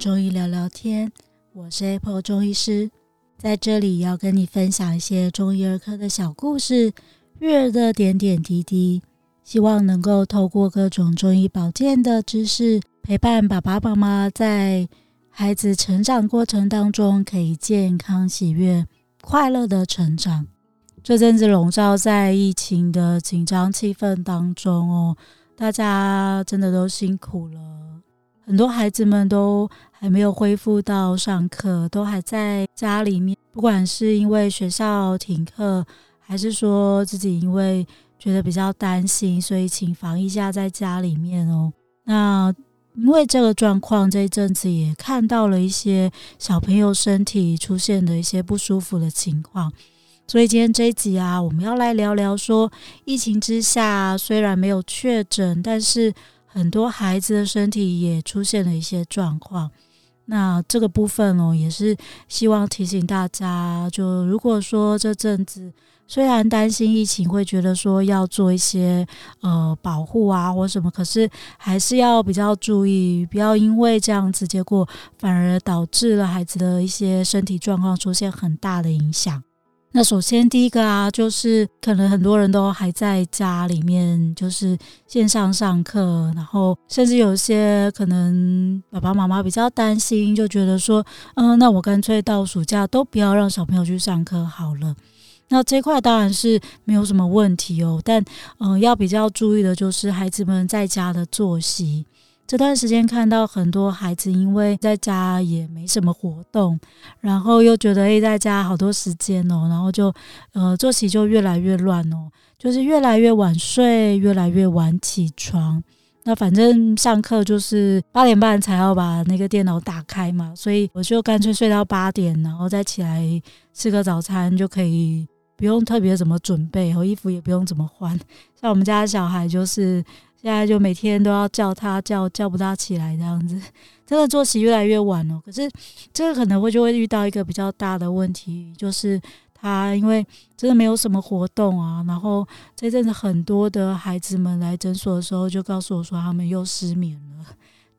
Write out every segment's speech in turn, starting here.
中医聊聊天，我是 Apple 中医师，在这里要跟你分享一些中医儿科的小故事，育儿的点点滴滴，希望能够透过各种中医保健的知识，陪伴爸爸妈妈在孩子成长过程当中，可以健康、喜悦、快乐的成长。这阵子笼罩在疫情的紧张气氛当中哦，大家真的都辛苦了。很多孩子们都还没有恢复到上课，都还在家里面。不管是因为学校停课，还是说自己因为觉得比较担心，所以请防疫假在家里面哦。那因为这个状况，这一阵子也看到了一些小朋友身体出现的一些不舒服的情况。所以今天这一集啊，我们要来聊聊说，疫情之下虽然没有确诊，但是很多孩子的身体也出现了一些状况。那这个部分哦，也是希望提醒大家，就如果说这阵子虽然担心疫情，会觉得说要做一些呃保护啊或什么，可是还是要比较注意，不要因为这样子，结果反而导致了孩子的一些身体状况出现很大的影响。那首先第一个啊，就是可能很多人都还在家里面，就是线上上课，然后甚至有些可能爸爸妈妈比较担心，就觉得说，嗯，那我干脆到暑假都不要让小朋友去上课好了。那这块当然是没有什么问题哦，但嗯，要比较注意的就是孩子们在家的作息。这段时间看到很多孩子，因为在家也没什么活动，然后又觉得诶，在家好多时间哦，然后就呃作息就越来越乱哦，就是越来越晚睡，越来越晚起床。那反正上课就是八点半才要把那个电脑打开嘛，所以我就干脆睡到八点，然后再起来吃个早餐就可以，不用特别怎么准备，然后衣服也不用怎么换。像我们家小孩就是。现在就每天都要叫他叫叫不大起来这样子，真 的作息越来越晚了。可是这个可能会就会遇到一个比较大的问题，就是他因为真的没有什么活动啊，然后这阵子很多的孩子们来诊所的时候就告诉我说他们又失眠了。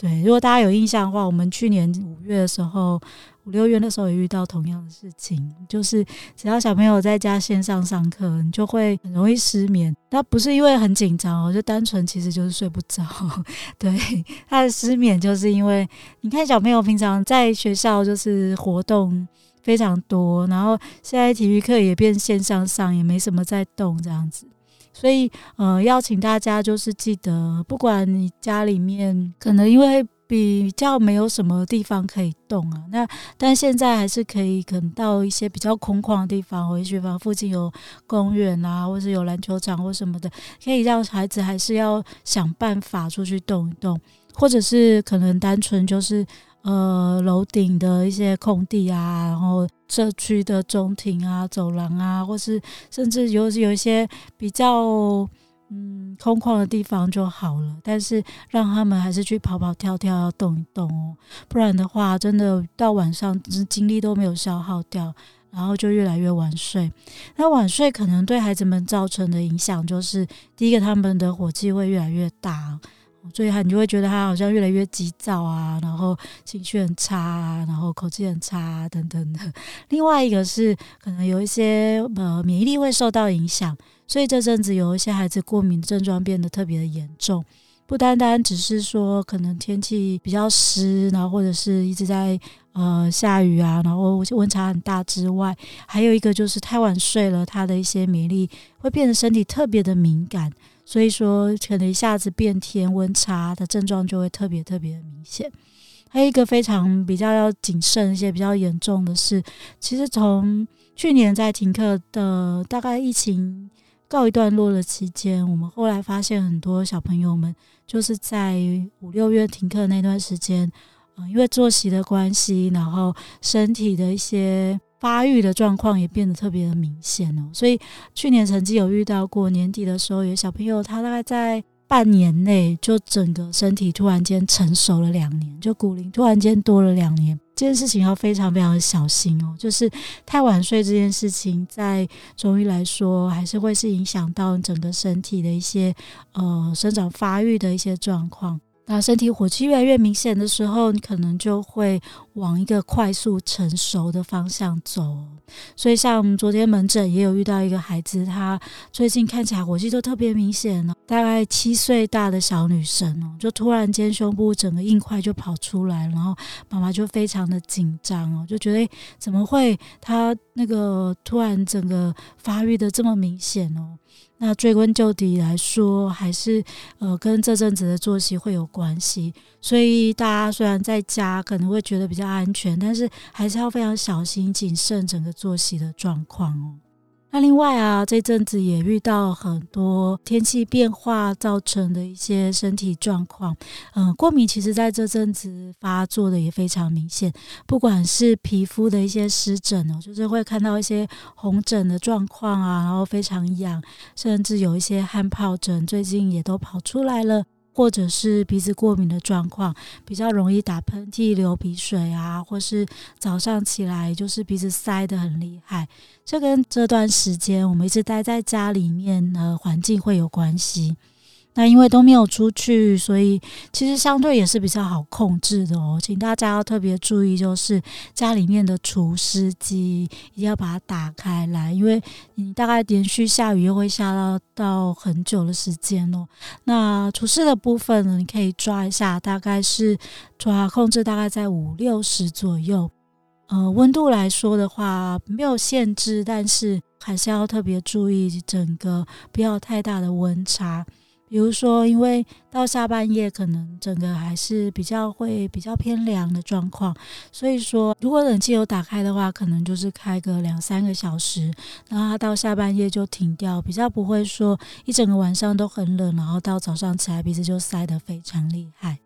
对，如果大家有印象的话，我们去年五月的时候。五六月的时候也遇到同样的事情，就是只要小朋友在家线上上课，你就会很容易失眠。那不是因为很紧张哦，就单纯其实就是睡不着。对，他的失眠就是因为你看小朋友平常在学校就是活动非常多，然后现在体育课也变线上上，也没什么在动这样子。所以呃，邀请大家就是记得，不管你家里面可能因为。比较没有什么地方可以动啊，那但现在还是可以，可能到一些比较空旷的地方，也许附近有公园啊，或是有篮球场或什么的，可以让孩子还是要想办法出去动一动，或者是可能单纯就是呃楼顶的一些空地啊，然后社区的中庭啊、走廊啊，或是甚至有有一些比较。嗯，空旷的地方就好了，但是让他们还是去跑跑跳跳，要动一动哦，不然的话，真的到晚上精力都没有消耗掉，然后就越来越晚睡。那晚睡可能对孩子们造成的影响就是，第一个，他们的火气会越来越大，所以他你就会觉得他好像越来越急躁啊，然后情绪很差啊，然后口气很差啊，等等的。另外一个是，可能有一些呃免疫力会受到影响。所以这阵子有一些孩子过敏的症状变得特别的严重，不单单只是说可能天气比较湿，然后或者是一直在呃下雨啊，然后温差很大之外，还有一个就是太晚睡了，他的一些免疫力会变得身体特别的敏感，所以说可能一下子变天温差的症状就会特别特别的明显。还有一个非常比较要谨慎一些、比较严重的是，其实从去年在停课的大概疫情。告一段落的期间，我们后来发现很多小朋友们就是在五六月停课那段时间，嗯，因为作息的关系，然后身体的一些发育的状况也变得特别的明显哦。所以去年曾经有遇到过年底的时候，有小朋友他大概在。半年内就整个身体突然间成熟了两年，就骨龄突然间多了两年，这件事情要非常非常的小心哦。就是太晚睡这件事情，在中医来说，还是会是影响到整个身体的一些呃生长发育的一些状况。那身体火气越来越明显的时候，你可能就会往一个快速成熟的方向走。所以，像我们昨天门诊也有遇到一个孩子，他最近看起来火气都特别明显了，大概七岁大的小女生哦，就突然间胸部整个硬块就跑出来，然后妈妈就非常的紧张哦，就觉得怎么会他那个突然整个发育的这么明显哦？那追根究底来说，还是呃跟这阵子的作息会有关系。所以大家虽然在家可能会觉得比较安全，但是还是要非常小心谨慎整个作息的状况哦。那另外啊，这阵子也遇到很多天气变化造成的一些身体状况。嗯、过敏其实在这阵子发作的也非常明显，不管是皮肤的一些湿疹哦，就是会看到一些红疹的状况啊，然后非常痒，甚至有一些汗疱疹，最近也都跑出来了。或者是鼻子过敏的状况，比较容易打喷嚏、流鼻水啊，或是早上起来就是鼻子塞的很厉害，这跟这段时间我们一直待在家里面的环境会有关系。那因为都没有出去，所以其实相对也是比较好控制的哦。请大家要特别注意，就是家里面的除湿机一定要把它打开来，因为你大概连续下雨又会下到到很久的时间哦。那除湿的部分呢，你可以抓一下，大概是抓控制大概在五六十左右。呃，温度来说的话没有限制，但是还是要特别注意整个不要太大的温差。比如说，因为到下半夜可能整个还是比较会比较偏凉的状况，所以说如果冷气有打开的话，可能就是开个两三个小时，然后它到下半夜就停掉，比较不会说一整个晚上都很冷，然后到早上起来鼻子就塞得非常厉害。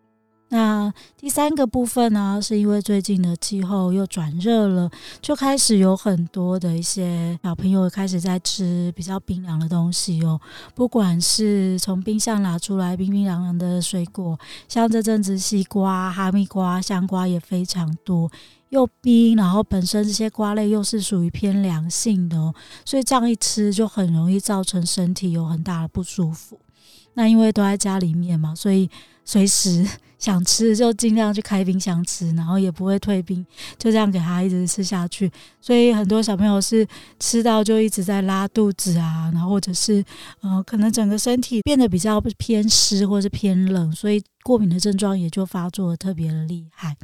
那第三个部分呢，是因为最近的气候又转热了，就开始有很多的一些小朋友开始在吃比较冰凉的东西哦。不管是从冰箱拿出来冰冰凉凉的水果，像这阵子西瓜、哈密瓜、香瓜也非常多，又冰，然后本身这些瓜类又是属于偏凉性的哦，所以这样一吃就很容易造成身体有很大的不舒服。那因为都在家里面嘛，所以随时 想吃就尽量去开冰箱吃，然后也不会退冰，就这样给他一直吃下去。所以很多小朋友是吃到就一直在拉肚子啊，然后或者是呃，可能整个身体变得比较偏湿或是偏冷，所以过敏的症状也就发作的特别的厉害。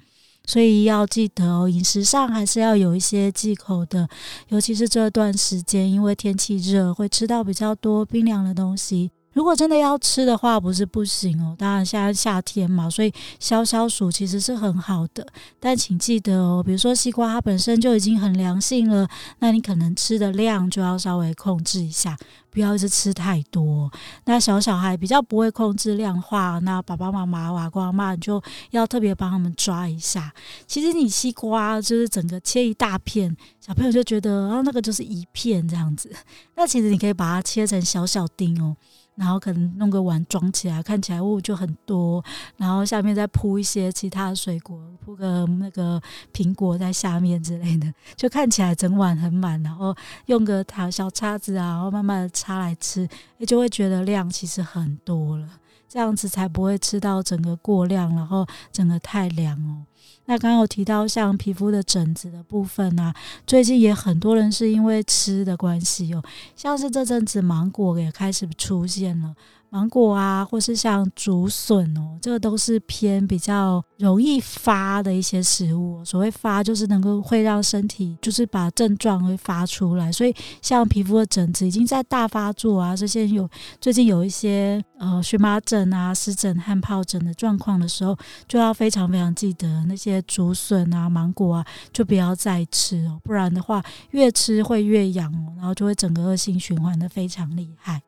所以要记得哦，饮食上还是要有一些忌口的，尤其是这段时间，因为天气热，会吃到比较多冰凉的东西。如果真的要吃的话，不是不行哦。当然现在夏天嘛，所以消消暑其实是很好的。但请记得哦，比如说西瓜它本身就已经很凉性了，那你可能吃的量就要稍微控制一下，不要一直吃太多。那小小孩比较不会控制量的话，那爸爸妈妈、阿公阿嬷你就要特别帮他们抓一下。其实你西瓜就是整个切一大片，小朋友就觉得啊，那个就是一片这样子。那其实你可以把它切成小小丁哦。然后可能弄个碗装起来，看起来物就很多。然后下面再铺一些其他的水果，铺个那个苹果在下面之类的，就看起来整碗很满。然后用个小叉子啊，然后慢慢的插来吃，就会觉得量其实很多了。这样子才不会吃到整个过量，然后整个太凉哦。那刚刚有提到像皮肤的疹子的部分啊，最近也很多人是因为吃的关系哦，像是这阵子芒果也开始出现了。芒果啊，或是像竹笋哦，这个都是偏比较容易发的一些食物。所谓发，就是能够会让身体就是把症状会发出来。所以像皮肤的疹子已经在大发作啊，这些有最近有一些呃荨麻疹啊、湿疹、汗疱疹的状况的时候，就要非常非常记得那些竹笋啊、芒果啊，就不要再吃哦，不然的话越吃会越痒哦，然后就会整个恶性循环的非常厉害。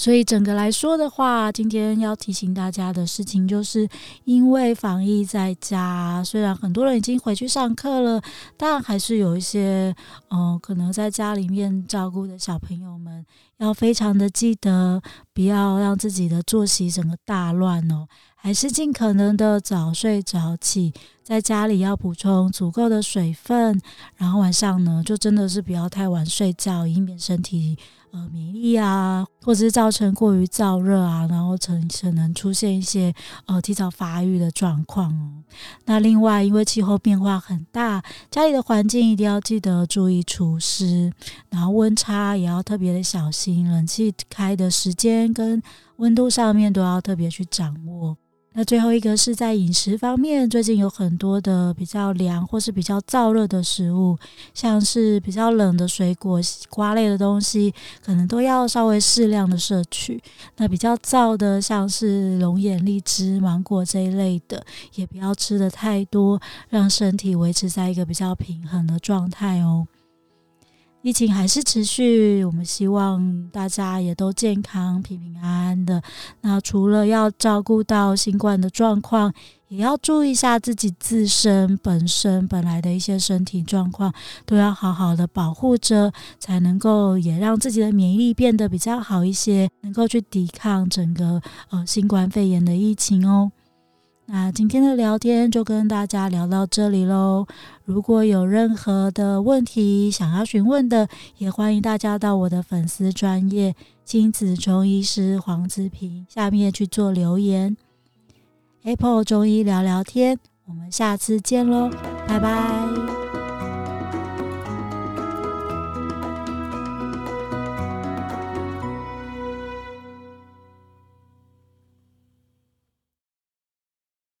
所以整个来说的话，今天要提醒大家的事情，就是因为防疫在家，虽然很多人已经回去上课了，但还是有一些，嗯、可能在家里面照顾的小朋友们，要非常的记得，不要让自己的作息整个大乱哦，还是尽可能的早睡早起，在家里要补充足够的水分，然后晚上呢，就真的是不要太晚睡觉，以免身体。呃免疫力啊，或者是造成过于燥热啊，然后成可能出现一些呃提早发育的状况哦。那另外，因为气候变化很大，家里的环境一定要记得注意除湿，然后温差也要特别的小心，冷气开的时间跟温度上面都要特别去掌握。那最后一个是在饮食方面，最近有很多的比较凉或是比较燥热的食物，像是比较冷的水果、瓜类的东西，可能都要稍微适量的摄取。那比较燥的，像是龙眼、荔枝、芒果这一类的，也不要吃得太多，让身体维持在一个比较平衡的状态哦。疫情还是持续，我们希望大家也都健康、平平安安的。那除了要照顾到新冠的状况，也要注意一下自己自身本身本来的一些身体状况，都要好好的保护着，才能够也让自己的免疫力变得比较好一些，能够去抵抗整个呃新冠肺炎的疫情哦。那今天的聊天就跟大家聊到这里喽。如果有任何的问题想要询问的，也欢迎大家到我的粉丝专业亲子中医师黄志平下面去做留言。Apple 中医聊聊天，我们下次见喽，拜拜。